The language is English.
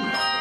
Bye.